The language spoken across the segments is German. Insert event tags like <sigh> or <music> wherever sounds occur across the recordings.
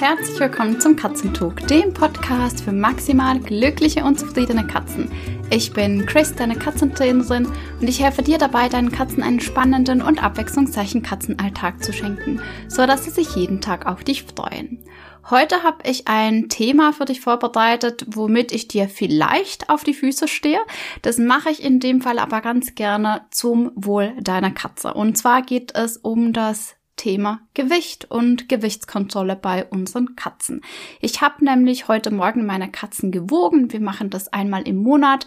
Herzlich willkommen zum Katzentalk, dem Podcast für maximal glückliche und zufriedene Katzen. Ich bin Chris, deine Katzentrainerin, und ich helfe dir dabei, deinen Katzen einen spannenden und abwechslungsreichen Katzenalltag zu schenken, so dass sie sich jeden Tag auf dich freuen. Heute habe ich ein Thema für dich vorbereitet, womit ich dir vielleicht auf die Füße stehe. Das mache ich in dem Fall aber ganz gerne zum Wohl deiner Katze. Und zwar geht es um das Thema Gewicht und Gewichtskontrolle bei unseren Katzen. Ich habe nämlich heute Morgen meine Katzen gewogen. Wir machen das einmal im Monat,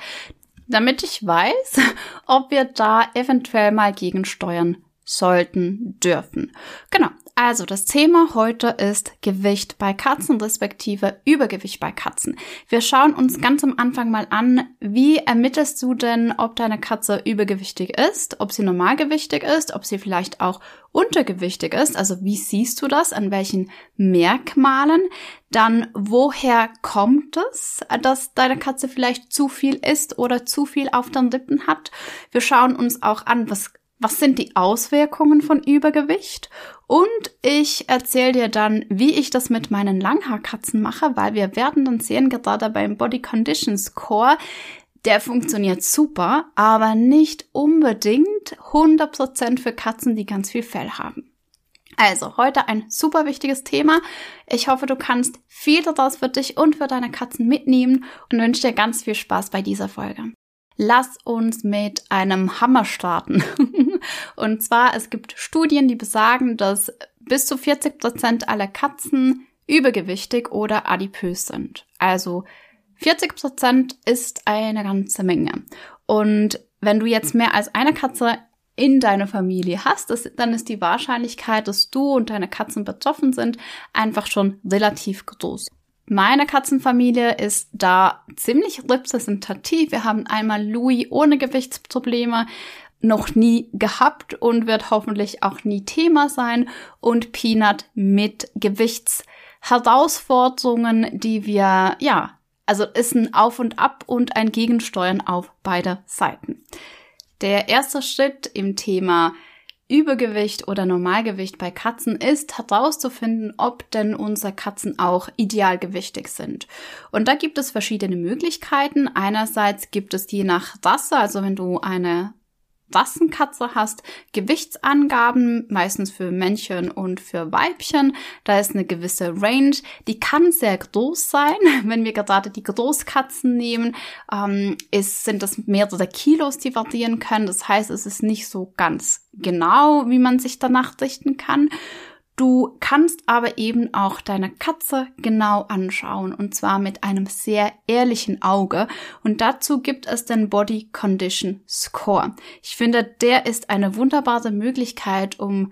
damit ich weiß, <laughs> ob wir da eventuell mal gegensteuern sollten, dürfen. Genau. Also das Thema heute ist Gewicht bei Katzen respektive Übergewicht bei Katzen. Wir schauen uns ganz am Anfang mal an, wie ermittelst du denn, ob deine Katze übergewichtig ist, ob sie normalgewichtig ist, ob sie vielleicht auch untergewichtig ist. Also wie siehst du das? An welchen Merkmalen? Dann woher kommt es, dass deine Katze vielleicht zu viel isst oder zu viel auf den Lippen hat? Wir schauen uns auch an, was was sind die Auswirkungen von Übergewicht und ich erzähle dir dann, wie ich das mit meinen Langhaarkatzen mache, weil wir werden dann sehen, gerade beim Body Condition Score, der funktioniert super, aber nicht unbedingt 100% für Katzen, die ganz viel Fell haben. Also, heute ein super wichtiges Thema. Ich hoffe, du kannst viel daraus für dich und für deine Katzen mitnehmen und wünsche dir ganz viel Spaß bei dieser Folge. Lass uns mit einem Hammer starten. <laughs> und zwar, es gibt Studien, die besagen, dass bis zu 40 Prozent aller Katzen übergewichtig oder adipös sind. Also 40 Prozent ist eine ganze Menge. Und wenn du jetzt mehr als eine Katze in deiner Familie hast, das, dann ist die Wahrscheinlichkeit, dass du und deine Katzen betroffen sind, einfach schon relativ groß. Meine Katzenfamilie ist da ziemlich repräsentativ. Wir haben einmal Louis ohne Gewichtsprobleme noch nie gehabt und wird hoffentlich auch nie Thema sein und Peanut mit Gewichtsherausforderungen, die wir, ja, also ist ein Auf und Ab und ein Gegensteuern auf beide Seiten. Der erste Schritt im Thema Übergewicht oder Normalgewicht bei Katzen ist, herauszufinden, ob denn unsere Katzen auch idealgewichtig sind. Und da gibt es verschiedene Möglichkeiten. Einerseits gibt es je nach Rasse, also wenn du eine Rassenkatze hast, Gewichtsangaben, meistens für Männchen und für Weibchen. Da ist eine gewisse Range. Die kann sehr groß sein. <laughs> Wenn wir gerade die Großkatzen nehmen, ähm, ist, sind das mehrere Kilos, die variieren können. Das heißt, es ist nicht so ganz genau, wie man sich danach richten kann. Du kannst aber eben auch deine Katze genau anschauen und zwar mit einem sehr ehrlichen Auge und dazu gibt es den Body Condition Score. Ich finde, der ist eine wunderbare Möglichkeit, um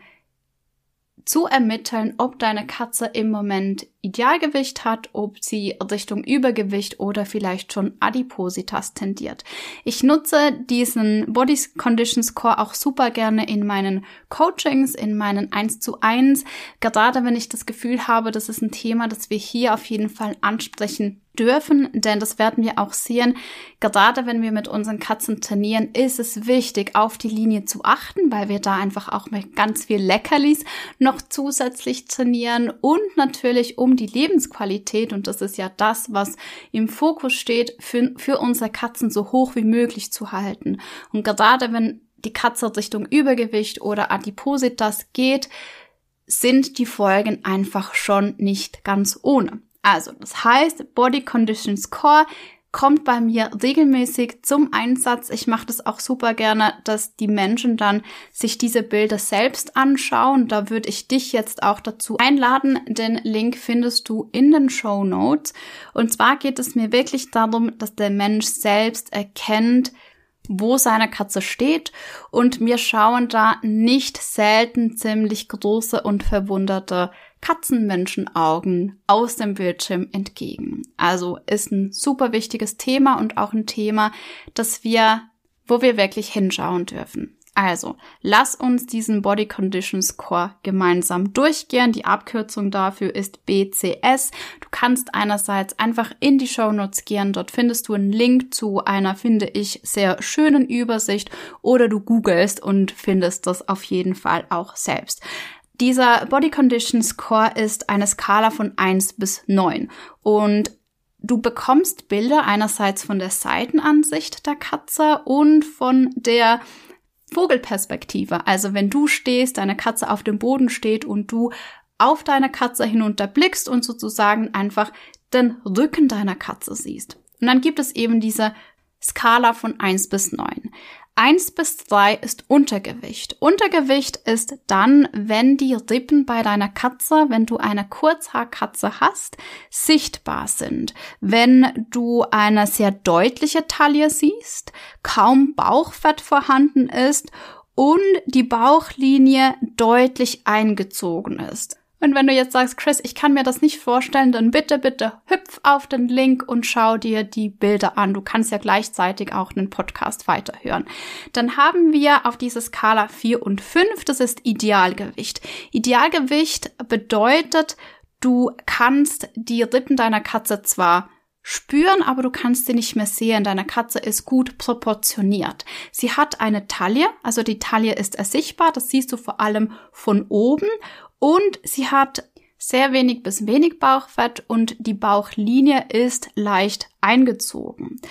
zu ermitteln, ob deine Katze im Moment Idealgewicht hat, ob sie Richtung Übergewicht oder vielleicht schon Adipositas tendiert. Ich nutze diesen Body Condition Score auch super gerne in meinen Coachings, in meinen 1 zu 1, gerade wenn ich das Gefühl habe, das ist ein Thema, das wir hier auf jeden Fall ansprechen dürfen, denn das werden wir auch sehen. Gerade wenn wir mit unseren Katzen trainieren, ist es wichtig, auf die Linie zu achten, weil wir da einfach auch mit ganz viel Leckerlis noch zusätzlich trainieren und natürlich um die Lebensqualität, und das ist ja das, was im Fokus steht, für, für unsere Katzen so hoch wie möglich zu halten. Und gerade wenn die Katze Richtung Übergewicht oder Adipositas geht, sind die Folgen einfach schon nicht ganz ohne. Also, das heißt, Body Condition Score kommt bei mir regelmäßig zum Einsatz. Ich mache das auch super gerne, dass die Menschen dann sich diese Bilder selbst anschauen. Da würde ich dich jetzt auch dazu einladen. Den Link findest du in den Show Notes. Und zwar geht es mir wirklich darum, dass der Mensch selbst erkennt, wo seine Katze steht und mir schauen da nicht selten ziemlich große und verwunderte Katzenmenschenaugen aus dem Bildschirm entgegen. Also ist ein super wichtiges Thema und auch ein Thema, das wir, wo wir wirklich hinschauen dürfen. Also, lass uns diesen Body Condition Score gemeinsam durchgehen. Die Abkürzung dafür ist BCS. Du kannst einerseits einfach in die Show Notes gehen. Dort findest du einen Link zu einer, finde ich, sehr schönen Übersicht oder du googelst und findest das auf jeden Fall auch selbst. Dieser Body Condition Score ist eine Skala von 1 bis 9 und du bekommst Bilder einerseits von der Seitenansicht der Katze und von der Vogelperspektive. Also wenn du stehst, deine Katze auf dem Boden steht und du auf deine Katze hinunterblickst und sozusagen einfach den Rücken deiner Katze siehst. Und dann gibt es eben diese Skala von 1 bis 9. 1 bis 3 ist Untergewicht. Untergewicht ist dann, wenn die Rippen bei deiner Katze, wenn du eine Kurzhaarkatze hast, sichtbar sind. Wenn du eine sehr deutliche Taille siehst, kaum Bauchfett vorhanden ist und die Bauchlinie deutlich eingezogen ist. Und wenn du jetzt sagst, Chris, ich kann mir das nicht vorstellen, dann bitte, bitte hüpf auf den Link und schau dir die Bilder an. Du kannst ja gleichzeitig auch einen Podcast weiterhören. Dann haben wir auf dieser Skala 4 und 5, das ist Idealgewicht. Idealgewicht bedeutet, du kannst die Rippen deiner Katze zwar spüren, aber du kannst sie nicht mehr sehen. Deine Katze ist gut proportioniert. Sie hat eine Taille, also die Taille ist ersichtbar, das siehst du vor allem von oben und sie hat sehr wenig bis wenig Bauchfett und die Bauchlinie ist leicht eingezogen.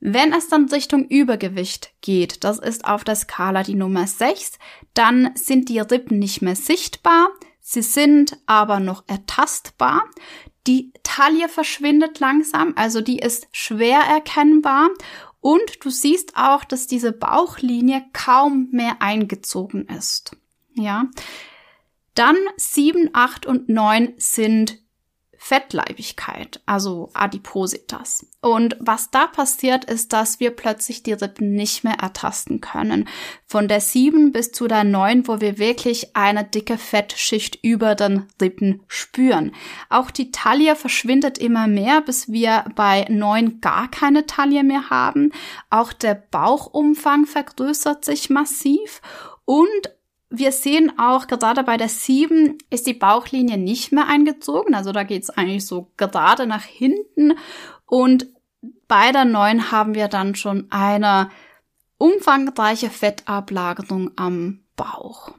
Wenn es dann Richtung Übergewicht geht, das ist auf der Skala die Nummer 6, dann sind die Rippen nicht mehr sichtbar, sie sind aber noch ertastbar. Die Taille verschwindet langsam, also die ist schwer erkennbar und du siehst auch, dass diese Bauchlinie kaum mehr eingezogen ist. Ja, dann sieben, acht und neun sind Fettleibigkeit, also Adipositas. Und was da passiert, ist, dass wir plötzlich die Rippen nicht mehr ertasten können. Von der sieben bis zu der neun, wo wir wirklich eine dicke Fettschicht über den Rippen spüren. Auch die Taille verschwindet immer mehr, bis wir bei neun gar keine Taille mehr haben. Auch der Bauchumfang vergrößert sich massiv und wir sehen auch, gerade bei der 7 ist die Bauchlinie nicht mehr eingezogen. Also da geht's eigentlich so gerade nach hinten. Und bei der 9 haben wir dann schon eine umfangreiche Fettablagerung am Bauch.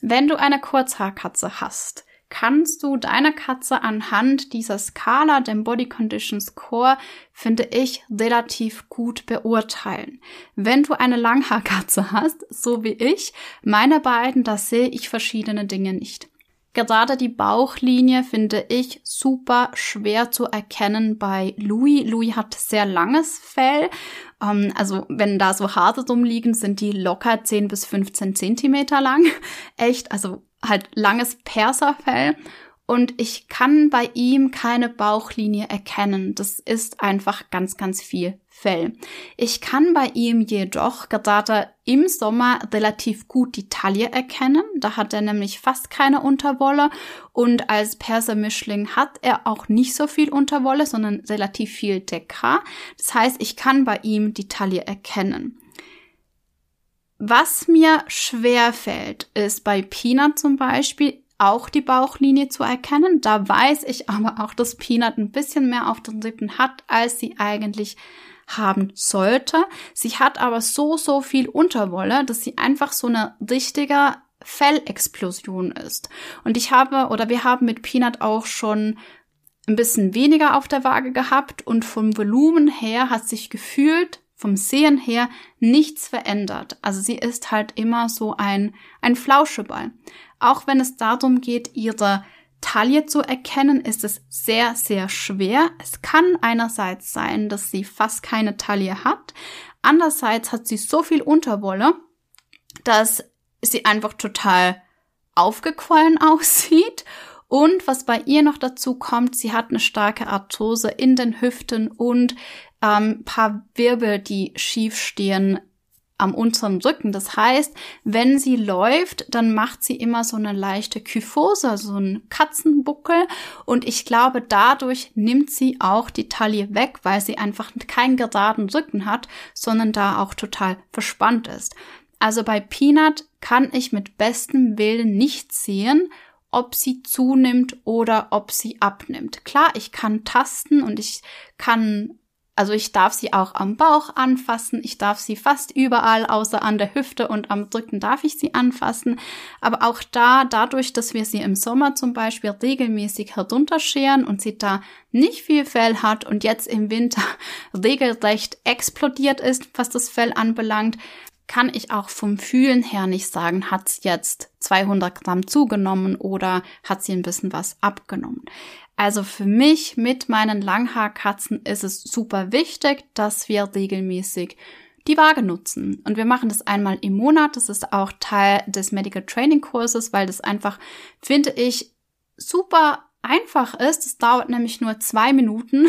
Wenn du eine Kurzhaarkatze hast, kannst du deine Katze anhand dieser Skala, dem Body Condition Score, finde ich, relativ gut beurteilen. Wenn du eine Langhaarkatze hast, so wie ich, meine beiden, da sehe ich verschiedene Dinge nicht. Gerade die Bauchlinie finde ich super schwer zu erkennen bei Louis. Louis hat sehr langes Fell. Ähm, also wenn da so Haare rumliegen, sind die locker 10 bis 15 Zentimeter lang. Echt, also halt langes Perserfell und ich kann bei ihm keine Bauchlinie erkennen. Das ist einfach ganz, ganz viel Fell. Ich kann bei ihm jedoch gerade im Sommer relativ gut die Taille erkennen. Da hat er nämlich fast keine Unterwolle und als Persermischling hat er auch nicht so viel Unterwolle, sondern relativ viel Dekra. Das heißt, ich kann bei ihm die Taille erkennen. Was mir schwer fällt, ist bei Peanut zum Beispiel auch die Bauchlinie zu erkennen. Da weiß ich aber auch, dass Peanut ein bisschen mehr auf den Lippen hat, als sie eigentlich haben sollte. Sie hat aber so, so viel Unterwolle, dass sie einfach so eine richtige Fellexplosion ist. Und ich habe, oder wir haben mit Peanut auch schon ein bisschen weniger auf der Waage gehabt und vom Volumen her hat sich gefühlt vom Sehen her nichts verändert. Also sie ist halt immer so ein, ein Flauscheball. Auch wenn es darum geht, ihre Taille zu erkennen, ist es sehr, sehr schwer. Es kann einerseits sein, dass sie fast keine Taille hat. Andererseits hat sie so viel Unterwolle, dass sie einfach total aufgequollen <laughs> aussieht. Und was bei ihr noch dazu kommt, sie hat eine starke Arthrose in den Hüften und ähm, paar Wirbel, die schief stehen am unteren Rücken. Das heißt, wenn sie läuft, dann macht sie immer so eine leichte Kyphose, so einen Katzenbuckel. Und ich glaube, dadurch nimmt sie auch die Taille weg, weil sie einfach keinen geraden Rücken hat, sondern da auch total verspannt ist. Also bei Peanut kann ich mit bestem Willen nicht sehen, ob sie zunimmt oder ob sie abnimmt. Klar, ich kann tasten und ich kann Also ich darf sie auch am Bauch anfassen, ich darf sie fast überall, außer an der Hüfte und am Rücken darf ich sie anfassen. Aber auch da, dadurch, dass wir sie im Sommer zum Beispiel regelmäßig herunterscheren und sie da nicht viel Fell hat und jetzt im Winter <laughs> regelrecht explodiert ist, was das Fell anbelangt, kann ich auch vom Fühlen her nicht sagen, hat sie jetzt 200 Gramm zugenommen oder hat sie ein bisschen was abgenommen. Also für mich mit meinen Langhaarkatzen ist es super wichtig, dass wir regelmäßig die Waage nutzen. Und wir machen das einmal im Monat. Das ist auch Teil des Medical Training Kurses, weil das einfach, finde ich, super einfach ist. Es dauert nämlich nur zwei Minuten.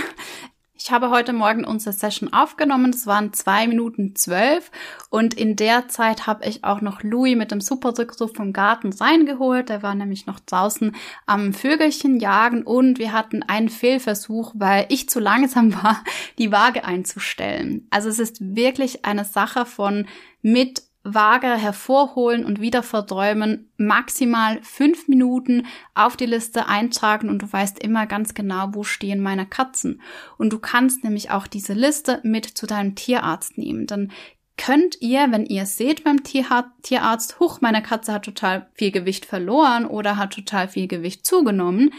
Ich habe heute Morgen unsere Session aufgenommen. Das waren zwei Minuten zwölf. Und in der Zeit habe ich auch noch Louis mit dem Superrückruf vom Garten reingeholt. Der war nämlich noch draußen am Vögelchen jagen und wir hatten einen Fehlversuch, weil ich zu langsam war, die Waage einzustellen. Also es ist wirklich eine Sache von mit Waage hervorholen und wieder verträumen, maximal fünf Minuten auf die Liste eintragen und du weißt immer ganz genau, wo stehen meine Katzen. Und du kannst nämlich auch diese Liste mit zu deinem Tierarzt nehmen. Dann könnt ihr, wenn ihr seht beim Tierarzt, huch, meine Katze hat total viel Gewicht verloren oder hat total viel Gewicht zugenommen,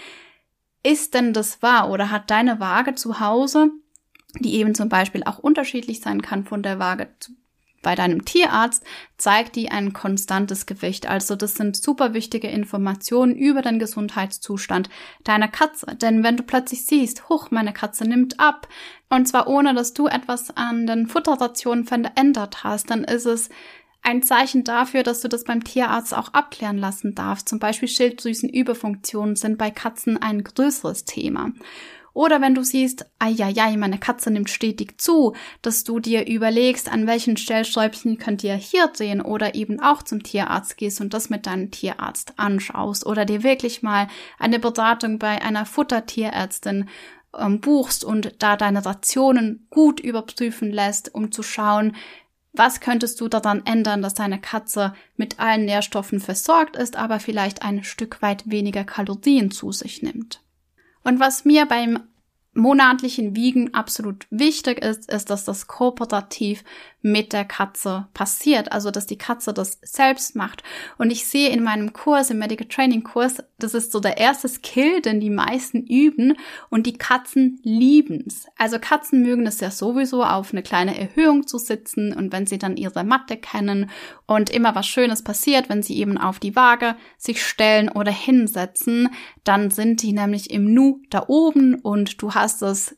ist denn das wahr oder hat deine Waage zu Hause die eben zum Beispiel auch unterschiedlich sein kann von der Waage bei deinem Tierarzt zeigt die ein konstantes Gewicht. Also das sind super wichtige Informationen über den Gesundheitszustand deiner Katze. Denn wenn du plötzlich siehst, huch, meine Katze nimmt ab, und zwar ohne, dass du etwas an den Futterrationen verändert hast, dann ist es ein Zeichen dafür, dass du das beim Tierarzt auch abklären lassen darfst. Zum Beispiel Schilddrüsenüberfunktionen sind bei Katzen ein größeres Thema. Oder wenn du siehst, ai, meine Katze nimmt stetig zu, dass du dir überlegst, an welchen Stellschräubchen könnt ihr hier drehen oder eben auch zum Tierarzt gehst und das mit deinem Tierarzt anschaust oder dir wirklich mal eine Beratung bei einer Futtertierärztin ähm, buchst und da deine Rationen gut überprüfen lässt, um zu schauen, was könntest du daran ändern, dass deine Katze mit allen Nährstoffen versorgt ist, aber vielleicht ein Stück weit weniger Kalorien zu sich nimmt? Und was mir beim monatlichen Wiegen absolut wichtig ist, ist, dass das kooperativ mit der Katze passiert, also dass die Katze das selbst macht. Und ich sehe in meinem Kurs, im Medical Training Kurs, das ist so der erste Skill, den die meisten üben und die Katzen lieben's. Also Katzen mögen es ja sowieso auf eine kleine Erhöhung zu sitzen und wenn sie dann ihre Matte kennen und immer was Schönes passiert, wenn sie eben auf die Waage sich stellen oder hinsetzen, dann sind die nämlich im Nu da oben und du hast das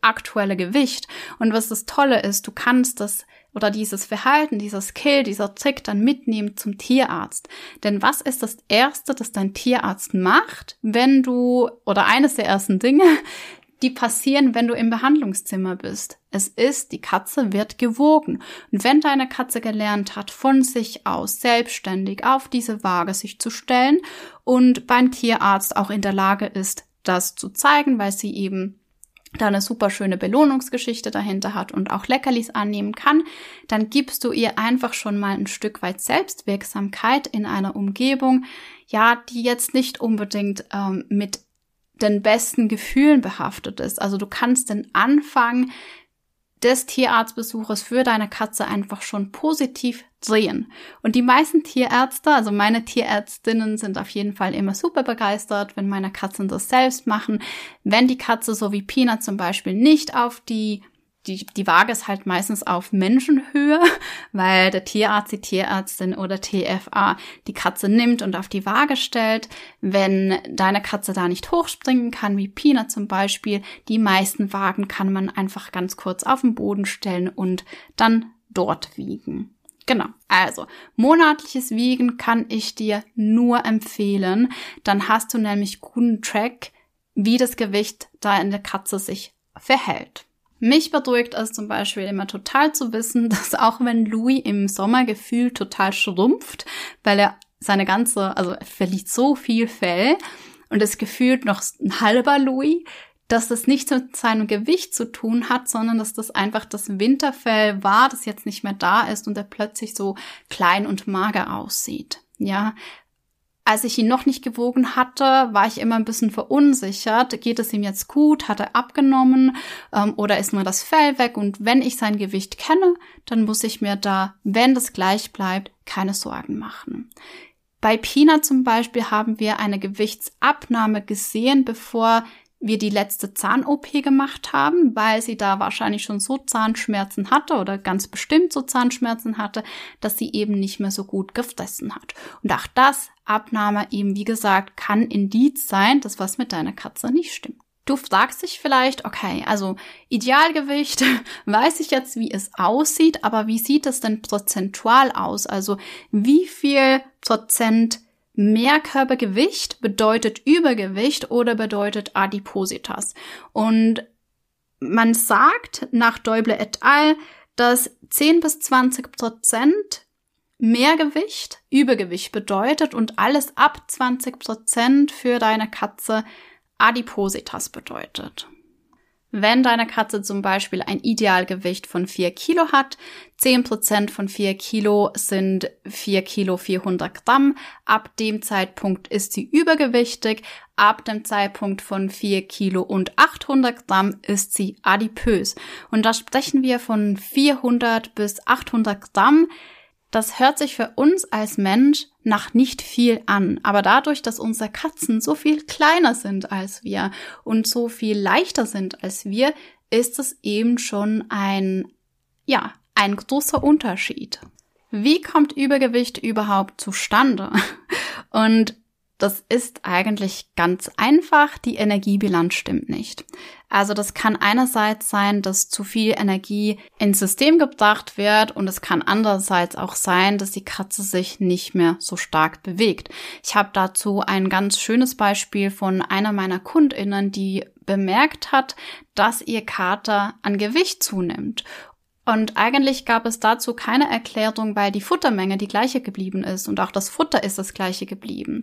aktuelle Gewicht. Und was das Tolle ist, du kannst das oder dieses Verhalten, dieser Skill, dieser Trick dann mitnehmen zum Tierarzt. Denn was ist das Erste, das dein Tierarzt macht, wenn du, oder eines der ersten Dinge, <laughs> die passieren, wenn du im Behandlungszimmer bist. Es ist, die Katze wird gewogen. Und wenn deine Katze gelernt hat, von sich aus selbstständig auf diese Waage sich zu stellen und beim Tierarzt auch in der Lage ist, das zu zeigen, weil sie eben da eine super schöne Belohnungsgeschichte dahinter hat und auch Leckerlis annehmen kann, dann gibst du ihr einfach schon mal ein Stück weit Selbstwirksamkeit in einer Umgebung, ja, die jetzt nicht unbedingt ähm, mit den besten Gefühlen behaftet ist. Also du kannst den Anfang des Tierarztbesuches für deine Katze einfach schon positiv drehen. Und die meisten Tierärzte, also meine Tierärztinnen sind auf jeden Fall immer super begeistert, wenn meine Katzen das selbst machen. Wenn die Katze so wie Pina zum Beispiel nicht auf die die, die Waage ist halt meistens auf Menschenhöhe, <laughs> weil der Tierarzt, die Tierärztin oder TFA die Katze nimmt und auf die Waage stellt. Wenn deine Katze da nicht hochspringen kann, wie Pina zum Beispiel, die meisten Wagen kann man einfach ganz kurz auf den Boden stellen und dann dort wiegen. Genau. Also, monatliches Wiegen kann ich dir nur empfehlen. Dann hast du nämlich guten Track, wie das Gewicht da in der Katze sich verhält. Mich beruhigt es zum Beispiel immer total zu wissen, <laughs> dass auch wenn Louis im Sommer gefühlt total schrumpft, weil er seine ganze, also er verliert so viel Fell und es gefühlt noch ein halber Louis, dass das nichts mit seinem Gewicht zu tun hat, sondern dass das einfach das Winterfell war, das jetzt nicht mehr da ist und er plötzlich so klein und mager aussieht. Ja, als ich ihn noch nicht gewogen hatte, war ich immer ein bisschen verunsichert. Geht es ihm jetzt gut? Hat er abgenommen? Ähm, oder ist nur das Fell weg? Und wenn ich sein Gewicht kenne, dann muss ich mir da, wenn das gleich bleibt, keine Sorgen machen. Bei Pina zum Beispiel haben wir eine Gewichtsabnahme gesehen, bevor wir die letzte Zahn-OP gemacht haben, weil sie da wahrscheinlich schon so Zahnschmerzen hatte oder ganz bestimmt so Zahnschmerzen hatte, dass sie eben nicht mehr so gut gefressen hat. Und auch das, Abnahme eben, wie gesagt, kann Indiz sein, dass was mit deiner Katze nicht stimmt. Du fragst dich vielleicht, okay, also Idealgewicht, <laughs> weiß ich jetzt, wie es aussieht, aber wie sieht es denn prozentual aus? Also wie viel Prozent Mehrkörpergewicht bedeutet Übergewicht oder bedeutet Adipositas. Und man sagt nach Däuble et al., dass 10 bis 20 Prozent Mehrgewicht Übergewicht bedeutet und alles ab 20 Prozent für deine Katze Adipositas bedeutet. Wenn deine Katze zum Beispiel ein Idealgewicht von 4 Kilo hat, 10% von 4 Kilo sind 4 Kilo 400 Gramm. Ab dem Zeitpunkt ist sie übergewichtig. Ab dem Zeitpunkt von 4 Kilo und 800 Gramm ist sie adipös. Und da sprechen wir von 400 bis 800 Gramm. Das hört sich für uns als Mensch nach nicht viel an, aber dadurch, dass unsere Katzen so viel kleiner sind als wir und so viel leichter sind als wir, ist es eben schon ein, ja, ein großer Unterschied. Wie kommt Übergewicht überhaupt zustande? Und das ist eigentlich ganz einfach. Die Energiebilanz stimmt nicht. Also das kann einerseits sein, dass zu viel Energie ins System gebracht wird und es kann andererseits auch sein, dass die Katze sich nicht mehr so stark bewegt. Ich habe dazu ein ganz schönes Beispiel von einer meiner Kundinnen, die bemerkt hat, dass ihr Kater an Gewicht zunimmt und eigentlich gab es dazu keine Erklärung, weil die Futtermenge die gleiche geblieben ist und auch das Futter ist das gleiche geblieben.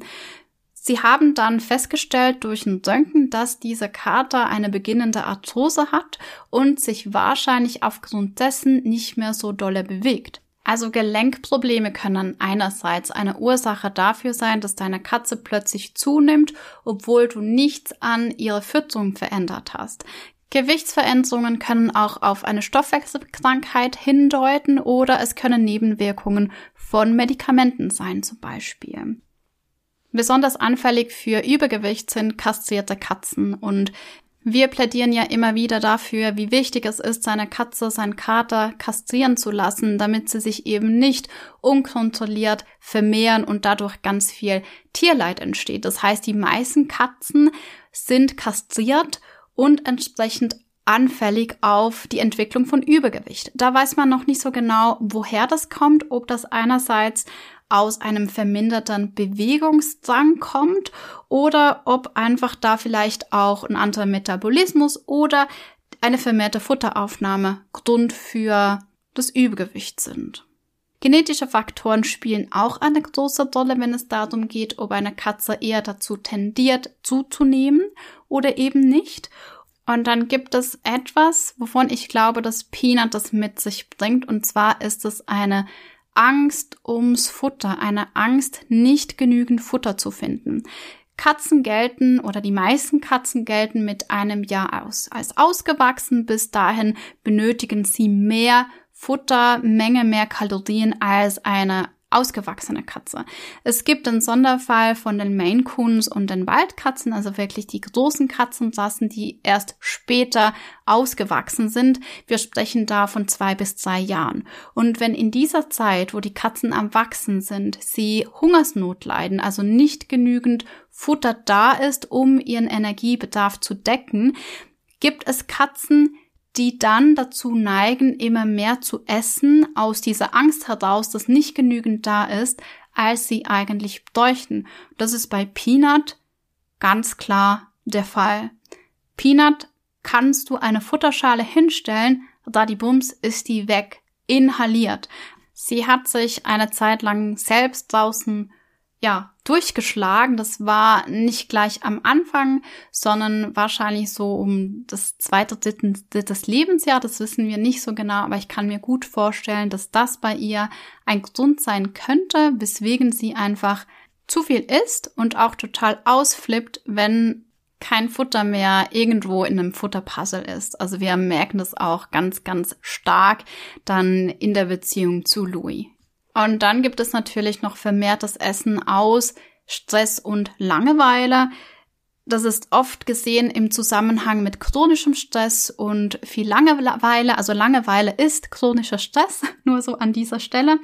Sie haben dann festgestellt durch ein Röntgen, dass diese Kater eine beginnende Arthrose hat und sich wahrscheinlich aufgrund dessen nicht mehr so dolle bewegt. Also Gelenkprobleme können einerseits eine Ursache dafür sein, dass deine Katze plötzlich zunimmt, obwohl du nichts an ihrer Fütterung verändert hast. Gewichtsveränderungen können auch auf eine Stoffwechselkrankheit hindeuten oder es können Nebenwirkungen von Medikamenten sein zum Beispiel. Besonders anfällig für Übergewicht sind kastrierte Katzen und wir plädieren ja immer wieder dafür, wie wichtig es ist, seine Katze, seinen Kater kastrieren zu lassen, damit sie sich eben nicht unkontrolliert vermehren und dadurch ganz viel Tierleid entsteht. Das heißt, die meisten Katzen sind kastriert und entsprechend anfällig auf die Entwicklung von Übergewicht. Da weiß man noch nicht so genau, woher das kommt, ob das einerseits aus einem verminderten Bewegungsdrang kommt oder ob einfach da vielleicht auch ein anderer Metabolismus oder eine vermehrte Futteraufnahme Grund für das Übergewicht sind. Genetische Faktoren spielen auch eine große Rolle, wenn es darum geht, ob eine Katze eher dazu tendiert, zuzunehmen oder eben nicht. Und dann gibt es etwas, wovon ich glaube, dass Peanut das mit sich bringt. Und zwar ist es eine Angst ums Futter, eine Angst, nicht genügend Futter zu finden. Katzen gelten oder die meisten Katzen gelten mit einem Jahr aus als ausgewachsen. Bis dahin benötigen sie mehr Futter, Menge mehr Kalorien als eine ausgewachsene Katze. Es gibt einen Sonderfall von den Maine Coons und den Waldkatzen, also wirklich die großen Katzenrassen, die erst später ausgewachsen sind. Wir sprechen da von zwei bis drei Jahren. Und wenn in dieser Zeit, wo die Katzen am Wachsen sind, sie Hungersnot leiden, also nicht genügend Futter da ist, um ihren Energiebedarf zu decken, gibt es Katzen, die dann dazu neigen, immer mehr zu essen, aus dieser Angst heraus, dass nicht genügend da ist, als sie eigentlich bräuchten. Das ist bei Peanut ganz klar der Fall. Peanut kannst du eine Futterschale hinstellen, da die Bums ist die weg, inhaliert. Sie hat sich eine Zeit lang selbst draußen ja, durchgeschlagen. Das war nicht gleich am Anfang, sondern wahrscheinlich so um das zweite, drittes Lebensjahr. Das wissen wir nicht so genau, aber ich kann mir gut vorstellen, dass das bei ihr ein Grund sein könnte, weswegen sie einfach zu viel isst und auch total ausflippt, wenn kein Futter mehr irgendwo in einem Futterpuzzle ist. Also wir merken das auch ganz, ganz stark dann in der Beziehung zu Louis. Und dann gibt es natürlich noch vermehrtes Essen aus Stress und Langeweile. Das ist oft gesehen im Zusammenhang mit chronischem Stress und viel Langeweile. Also Langeweile ist chronischer Stress, <laughs> nur so an dieser Stelle.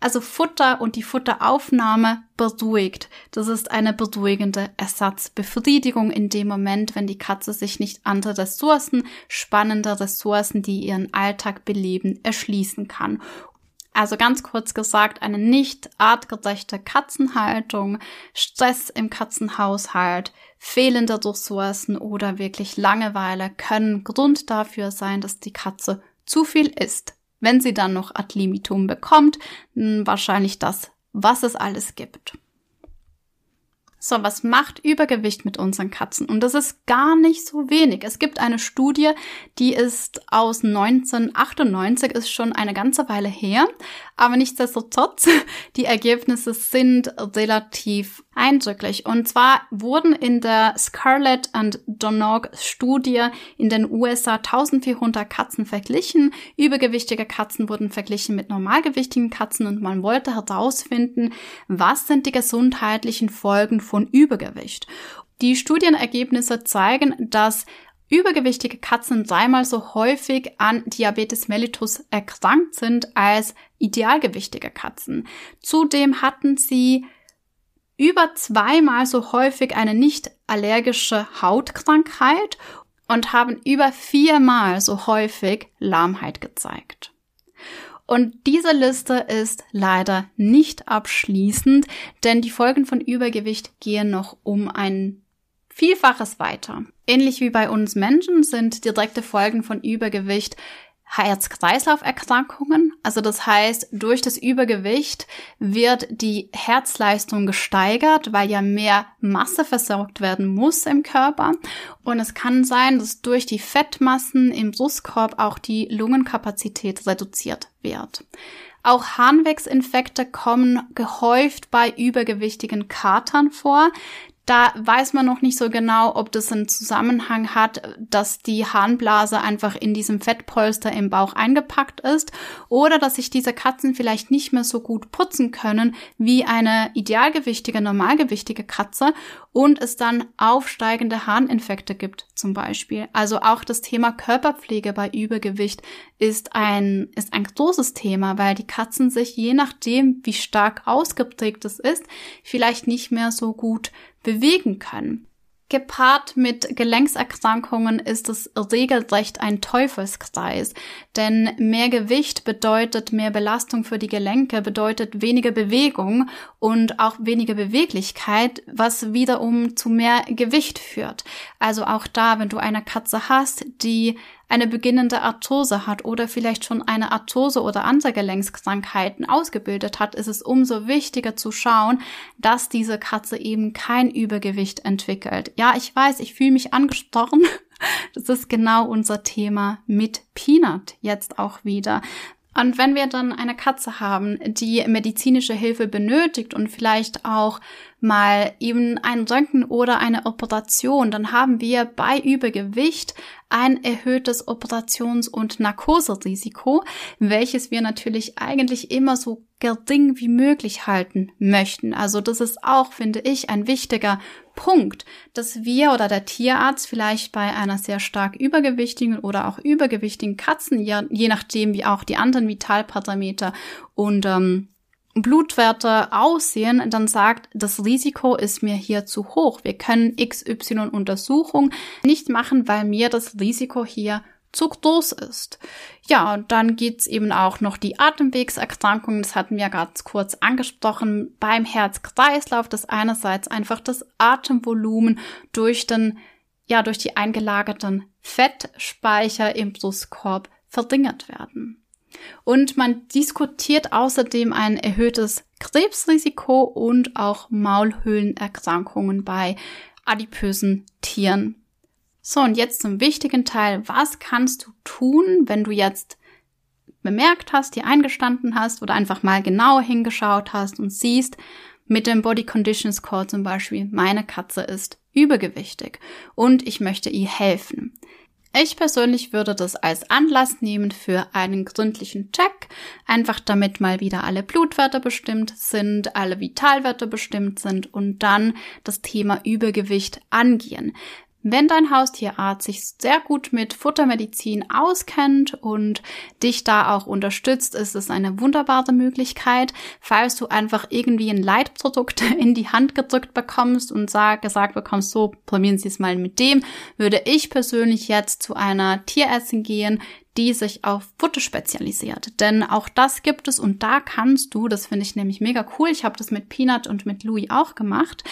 Also Futter und die Futteraufnahme beruhigt. Das ist eine beruhigende Ersatzbefriedigung in dem Moment, wenn die Katze sich nicht andere Ressourcen, spannende Ressourcen, die ihren Alltag beleben, erschließen kann. Also ganz kurz gesagt, eine nicht artgerechte Katzenhaltung, Stress im Katzenhaushalt, fehlende Ressourcen oder wirklich Langeweile können Grund dafür sein, dass die Katze zu viel isst. Wenn sie dann noch Ad limitum bekommt, wahrscheinlich das, was es alles gibt. So, was macht Übergewicht mit unseren Katzen? Und das ist gar nicht so wenig. Es gibt eine Studie, die ist aus 1998, ist schon eine ganze Weile her. Aber nichtsdestotrotz, <laughs> die Ergebnisse sind relativ eindrücklich. Und zwar wurden in der Scarlett and Donog Studie in den USA 1400 Katzen verglichen. Übergewichtige Katzen wurden verglichen mit normalgewichtigen Katzen und man wollte herausfinden, was sind die gesundheitlichen Folgen von Übergewicht. Die Studienergebnisse zeigen, dass übergewichtige Katzen dreimal so häufig an Diabetes mellitus erkrankt sind als idealgewichtige Katzen. Zudem hatten sie über zweimal so häufig eine nicht allergische Hautkrankheit und haben über viermal so häufig Lahmheit gezeigt. Und diese Liste ist leider nicht abschließend, denn die Folgen von Übergewicht gehen noch um ein Vielfaches weiter. Ähnlich wie bei uns Menschen sind direkte Folgen von Übergewicht Herz-Kreislauf-Erkrankungen. Also das heißt, durch das Übergewicht wird die Herzleistung gesteigert, weil ja mehr Masse versorgt werden muss im Körper. Und es kann sein, dass durch die Fettmassen im Brustkorb auch die Lungenkapazität reduziert wird. Auch Harnwegsinfekte kommen gehäuft bei übergewichtigen Katern vor. Da weiß man noch nicht so genau, ob das einen Zusammenhang hat, dass die Harnblase einfach in diesem Fettpolster im Bauch eingepackt ist oder dass sich diese Katzen vielleicht nicht mehr so gut putzen können wie eine idealgewichtige, normalgewichtige Katze und es dann aufsteigende Harninfekte gibt zum Beispiel. Also auch das Thema Körperpflege bei Übergewicht ist ein, ist ein großes Thema, weil die Katzen sich je nachdem, wie stark ausgeprägt es ist, vielleicht nicht mehr so gut bewegen können. Gepaart mit Gelenkserkrankungen ist es regelrecht ein Teufelskreis, denn mehr Gewicht bedeutet mehr Belastung für die Gelenke, bedeutet weniger Bewegung und auch weniger Beweglichkeit, was wiederum zu mehr Gewicht führt. Also auch da, wenn du eine Katze hast, die eine beginnende Arthrose hat oder vielleicht schon eine Arthrose oder andere Gelenkskrankheiten ausgebildet hat, ist es umso wichtiger zu schauen, dass diese Katze eben kein Übergewicht entwickelt. Ja, ich weiß, ich fühle mich angesprochen. <laughs> Das ist genau unser Thema mit Peanut jetzt auch wieder. Und wenn wir dann eine Katze haben, die medizinische Hilfe benötigt und vielleicht auch mal eben ein Röntgen oder eine Operation, dann haben wir bei Übergewicht ein erhöhtes Operations- und Narkoserisiko, welches wir natürlich eigentlich immer so gering wie möglich halten möchten. Also das ist auch, finde ich, ein wichtiger Punkt, dass wir oder der Tierarzt vielleicht bei einer sehr stark übergewichtigen oder auch übergewichtigen Katzen, je nachdem wie auch die anderen Vitalparameter und ähm, Blutwerte aussehen, dann sagt, das Risiko ist mir hier zu hoch. Wir können XY Untersuchung nicht machen, weil mir das Risiko hier zu groß ist. Ja, und dann gibt's eben auch noch die Atemwegserkrankungen, das hatten wir ganz kurz angesprochen, beim Herz-Kreislauf, das einerseits einfach das Atemvolumen durch den, ja, durch die eingelagerten Fettspeicher im Brustkorb verringert werden. Und man diskutiert außerdem ein erhöhtes Krebsrisiko und auch Maulhöhlenerkrankungen bei adipösen Tieren. So, und jetzt zum wichtigen Teil. Was kannst du tun, wenn du jetzt bemerkt hast, dir eingestanden hast oder einfach mal genauer hingeschaut hast und siehst, mit dem Body Condition Score zum Beispiel, meine Katze ist übergewichtig und ich möchte ihr helfen. Ich persönlich würde das als Anlass nehmen für einen gründlichen Check, einfach damit mal wieder alle Blutwerte bestimmt sind, alle Vitalwerte bestimmt sind und dann das Thema Übergewicht angehen. Wenn dein Haustierarzt sich sehr gut mit Futtermedizin auskennt und dich da auch unterstützt, ist es eine wunderbare Möglichkeit. Falls du einfach irgendwie ein Leitprodukt <laughs> in die Hand gedrückt bekommst und sag, gesagt bekommst, so probieren Sie es mal mit dem, würde ich persönlich jetzt zu einer Tierärztin gehen, die sich auf Futter spezialisiert. Denn auch das gibt es und da kannst du, das finde ich nämlich mega cool, ich habe das mit Peanut und mit Louis auch gemacht,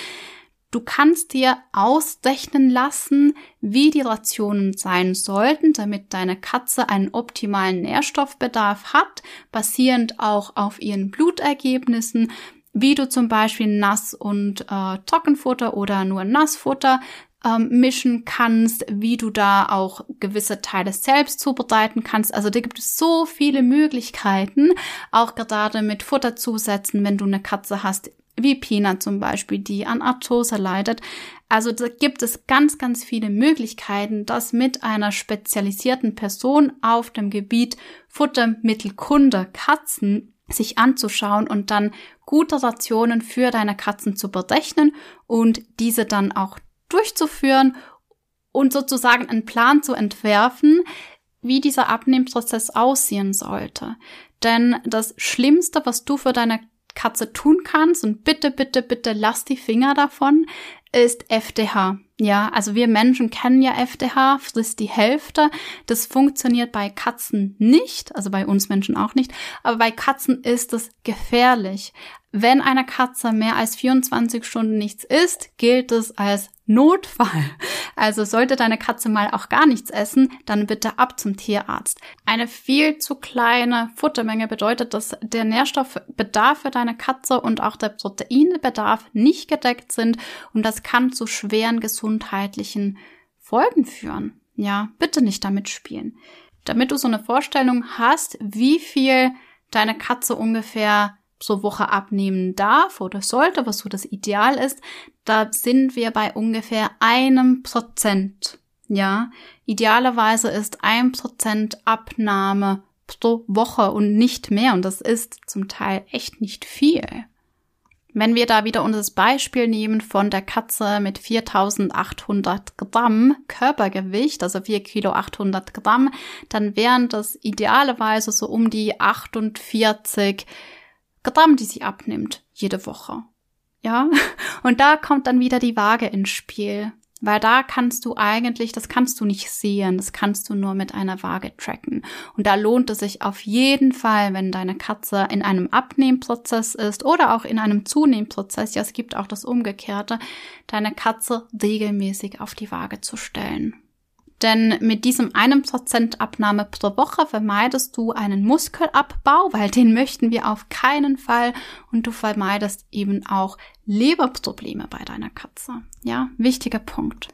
Du kannst dir ausrechnen lassen, wie die Rationen sein sollten, damit deine Katze einen optimalen Nährstoffbedarf hat, basierend auch auf ihren Blutergebnissen, wie du zum Beispiel Nass- und äh, Trockenfutter oder nur Nassfutter ähm, mischen kannst, wie du da auch gewisse Teile selbst zubereiten kannst. Also da gibt es so viele Möglichkeiten, auch gerade mit Futterzusätzen, wenn du eine Katze hast, wie Pina zum Beispiel, die an Arthrose leidet. Also da gibt es ganz, ganz viele Möglichkeiten, das mit einer spezialisierten Person auf dem Gebiet Futtermittelkunde Katzen sich anzuschauen und dann gute Rationen für deine Katzen zu berechnen und diese dann auch durchzuführen und sozusagen einen Plan zu entwerfen, wie dieser Abnehmprozess aussehen sollte. Denn das Schlimmste, was du für deine Katze tun kannst und bitte, bitte, bitte lass die Finger davon, ist FDH. Ja, also wir Menschen kennen ja FDH, frisst die Hälfte. Das funktioniert bei Katzen nicht, also bei uns Menschen auch nicht, aber bei Katzen ist es gefährlich. Wenn einer Katze mehr als 24 Stunden nichts isst, gilt es als Notfall. Also sollte deine Katze mal auch gar nichts essen, dann bitte ab zum Tierarzt. Eine viel zu kleine Futtermenge bedeutet, dass der Nährstoffbedarf für deine Katze und auch der Proteinbedarf nicht gedeckt sind und das kann zu schweren gesundheitlichen Folgen führen. Ja, bitte nicht damit spielen. Damit du so eine Vorstellung hast, wie viel deine Katze ungefähr pro Woche abnehmen darf oder sollte, was so das Ideal ist, da sind wir bei ungefähr einem Prozent. Ja, idealerweise ist ein Prozent Abnahme pro Woche und nicht mehr. Und das ist zum Teil echt nicht viel. Wenn wir da wieder unser Beispiel nehmen von der Katze mit 4800 Gramm Körpergewicht, also 4 Kilo 800 Gramm, dann wären das idealerweise so um die 48 Gramm, die sie abnimmt, jede Woche. Ja, <laughs> und da kommt dann wieder die Waage ins Spiel. Weil da kannst du eigentlich, das kannst du nicht sehen, das kannst du nur mit einer Waage tracken. Und da lohnt es sich auf jeden Fall, wenn deine Katze in einem Abnehmprozess ist oder auch in einem Zunehmprozess, ja, es gibt auch das Umgekehrte, deine Katze regelmäßig auf die Waage zu stellen. Denn mit diesem einem Prozent Abnahme pro Woche vermeidest du einen Muskelabbau, weil den möchten wir auf keinen Fall. Und du vermeidest eben auch Leberprobleme bei deiner Katze. Ja, wichtiger Punkt.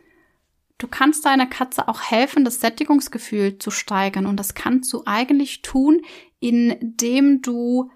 Du kannst deiner Katze auch helfen, das Sättigungsgefühl zu steigern. Und das kannst du eigentlich tun, indem du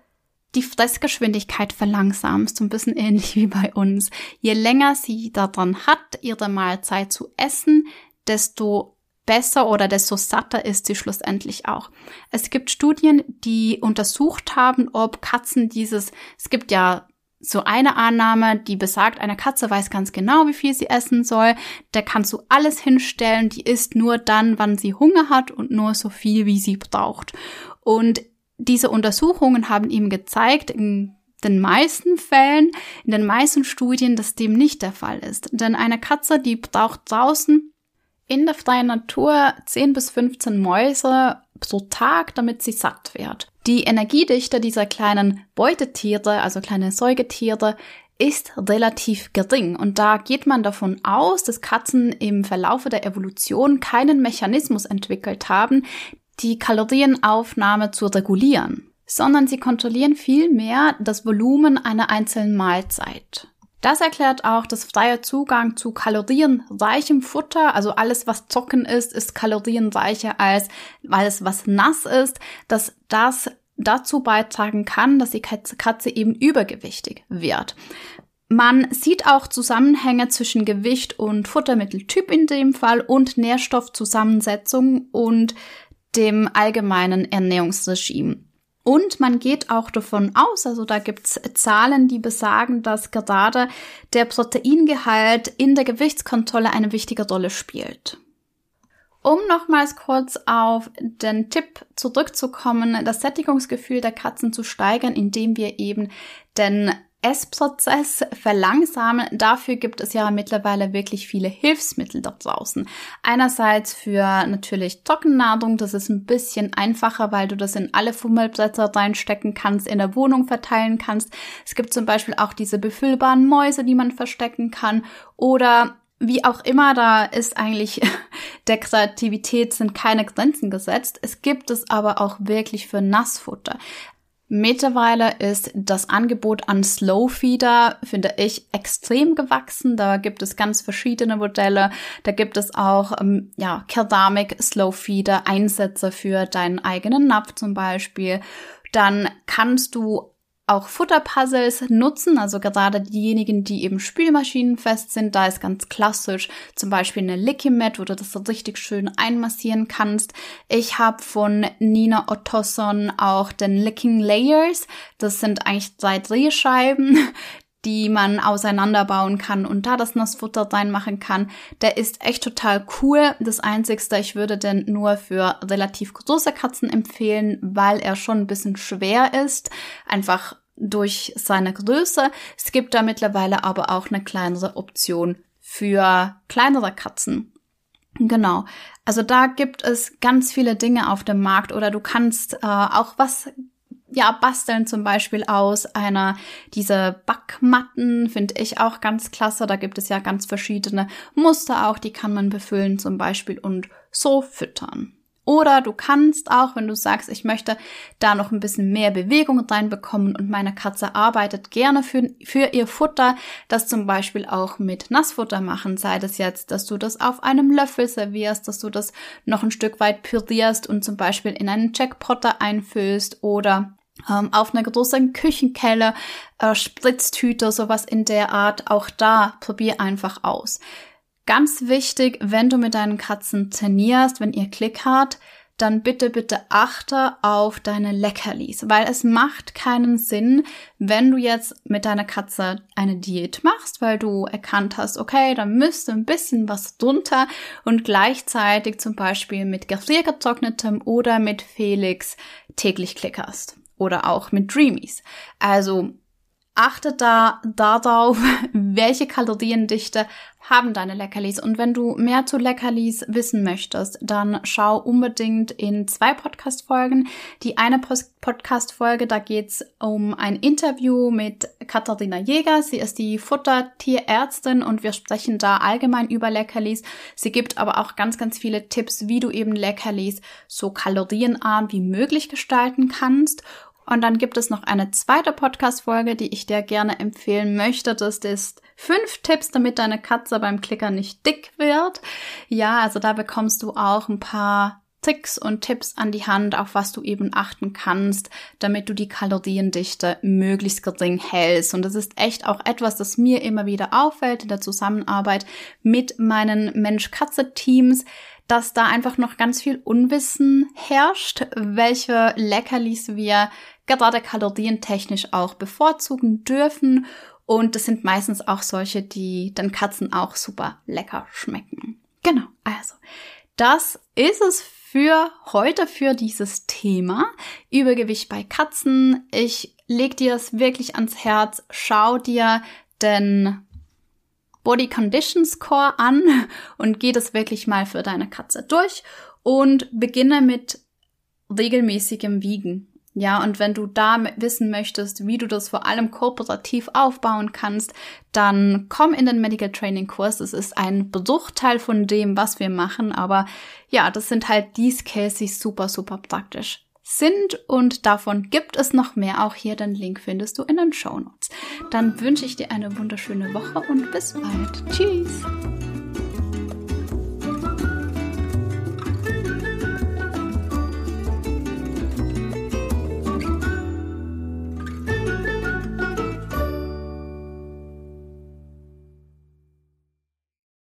die Fressgeschwindigkeit verlangsamst, so ein bisschen ähnlich wie bei uns. Je länger sie daran hat, ihre Mahlzeit zu essen, desto besser oder desto satter ist sie schlussendlich auch. Es gibt Studien, die untersucht haben, ob Katzen dieses, es gibt ja so eine Annahme, die besagt, eine Katze weiß ganz genau, wie viel sie essen soll. Da kannst du alles hinstellen. Die isst nur dann, wann sie Hunger hat und nur so viel, wie sie braucht. Und diese Untersuchungen haben ihm gezeigt, in den meisten Fällen, in den meisten Studien, dass dem nicht der Fall ist. Denn eine Katze, die braucht draußen in der freien Natur 10 bis 15 Mäuse pro Tag, damit sie satt wird. Die Energiedichte dieser kleinen Beutetiere, also kleine Säugetiere, ist relativ gering und da geht man davon aus, dass Katzen im Verlaufe der Evolution keinen Mechanismus entwickelt haben, die Kalorienaufnahme zu regulieren, sondern sie kontrollieren vielmehr das Volumen einer einzelnen Mahlzeit. Das erklärt auch, dass freier Zugang zu kalorienreichem Futter, also alles, was trocken ist, ist kalorienreicher als alles, was nass ist, dass das dazu beitragen kann, dass die Katze eben übergewichtig wird. Man sieht auch Zusammenhänge zwischen Gewicht und Futtermitteltyp in dem Fall und Nährstoffzusammensetzung und dem allgemeinen Ernährungsregime. Und man geht auch davon aus, also da gibt's Zahlen, die besagen, dass gerade der Proteingehalt in der Gewichtskontrolle eine wichtige Rolle spielt. Um nochmals kurz auf den Tipp zurückzukommen, das Sättigungsgefühl der Katzen zu steigern, indem wir eben den Essprozess verlangsamen. Dafür gibt es ja mittlerweile wirklich viele Hilfsmittel dort draußen. Einerseits für natürlich Trockennahrung, das ist ein bisschen einfacher, weil du das in alle Fummelblätter reinstecken kannst, in der Wohnung verteilen kannst. Es gibt zum Beispiel auch diese befüllbaren Mäuse, die man verstecken kann. Oder wie auch immer, da ist eigentlich <laughs> der Kreativität sind keine Grenzen gesetzt. Es gibt es aber auch wirklich für Nassfutter. Mittlerweile ist das Angebot an Slow Feeder, finde ich, extrem gewachsen. Da gibt es ganz verschiedene Modelle. Da gibt es auch, ähm, ja, Keramik Slow Feeder, Einsätze für deinen eigenen Napf zum Beispiel. Dann kannst du auch Futterpuzzles nutzen, also gerade diejenigen, die eben spülmaschinenfest sind, da ist ganz klassisch zum Beispiel eine Licky Mat, wo du das so richtig schön einmassieren kannst. Ich habe von Nina Ottosson auch den Licking Layers. Das sind eigentlich drei Drehscheiben, die man auseinanderbauen kann und da das Nassfutter reinmachen kann. Der ist echt total cool. Das Einzigste, ich würde den nur für relativ große Katzen empfehlen, weil er schon ein bisschen schwer ist. Einfach durch seine Größe. Es gibt da mittlerweile aber auch eine kleinere Option für kleinere Katzen. Genau. Also da gibt es ganz viele Dinge auf dem Markt oder du kannst äh, auch was ja, basteln zum Beispiel aus einer dieser Backmatten, finde ich auch ganz klasse. Da gibt es ja ganz verschiedene Muster auch, die kann man befüllen zum Beispiel und so füttern. Oder du kannst auch, wenn du sagst, ich möchte da noch ein bisschen mehr Bewegung reinbekommen und meine Katze arbeitet gerne für, für ihr Futter, das zum Beispiel auch mit Nassfutter machen, sei das jetzt, dass du das auf einem Löffel servierst, dass du das noch ein Stück weit pürierst und zum Beispiel in einen Jackpotter einfüllst oder auf einer großen Küchenkelle, äh, Spritztüte, sowas in der Art. Auch da probier einfach aus. Ganz wichtig, wenn du mit deinen Katzen trainierst, wenn ihr Klick habt, dann bitte, bitte achte auf deine Leckerlis, weil es macht keinen Sinn, wenn du jetzt mit deiner Katze eine Diät machst, weil du erkannt hast, okay, da müsste ein bisschen was drunter und gleichzeitig zum Beispiel mit gefriergetrocknetem oder mit Felix täglich klickerst oder auch mit Dreamies. Also achtet da darauf, <laughs> welche Kaloriendichte haben deine Leckerlis. Und wenn du mehr zu Leckerlis wissen möchtest, dann schau unbedingt in zwei Podcast-Folgen. Die eine Podcast-Folge, da geht's um ein Interview mit Katharina Jäger. Sie ist die Futtertierärztin und wir sprechen da allgemein über Leckerlis. Sie gibt aber auch ganz, ganz viele Tipps, wie du eben Leckerlis so kalorienarm wie möglich gestalten kannst. Und dann gibt es noch eine zweite Podcast-Folge, die ich dir gerne empfehlen möchte. Das ist fünf Tipps, damit deine Katze beim Klicker nicht dick wird. Ja, also da bekommst du auch ein paar Tricks und Tipps an die Hand, auf was du eben achten kannst, damit du die Kaloriendichte möglichst gering hältst. Und das ist echt auch etwas, das mir immer wieder auffällt in der Zusammenarbeit mit meinen Mensch-Katze-Teams, dass da einfach noch ganz viel Unwissen herrscht, welche Leckerlis wir gerade kalorientechnisch auch bevorzugen dürfen. Und das sind meistens auch solche, die den Katzen auch super lecker schmecken. Genau, also das ist es für heute für dieses Thema Übergewicht bei Katzen. Ich leg dir das wirklich ans Herz. Schau dir den Body Condition Score an <laughs> und geh das wirklich mal für deine Katze durch und beginne mit regelmäßigem Wiegen. Ja, und wenn du da wissen möchtest, wie du das vor allem kooperativ aufbauen kannst, dann komm in den Medical Training Kurs. Es ist ein Bruchteil von dem, was wir machen, aber ja, das sind halt die Skills, die super, super praktisch sind und davon gibt es noch mehr. Auch hier den Link findest du in den Show Notes. Dann wünsche ich dir eine wunderschöne Woche und bis bald. Tschüss!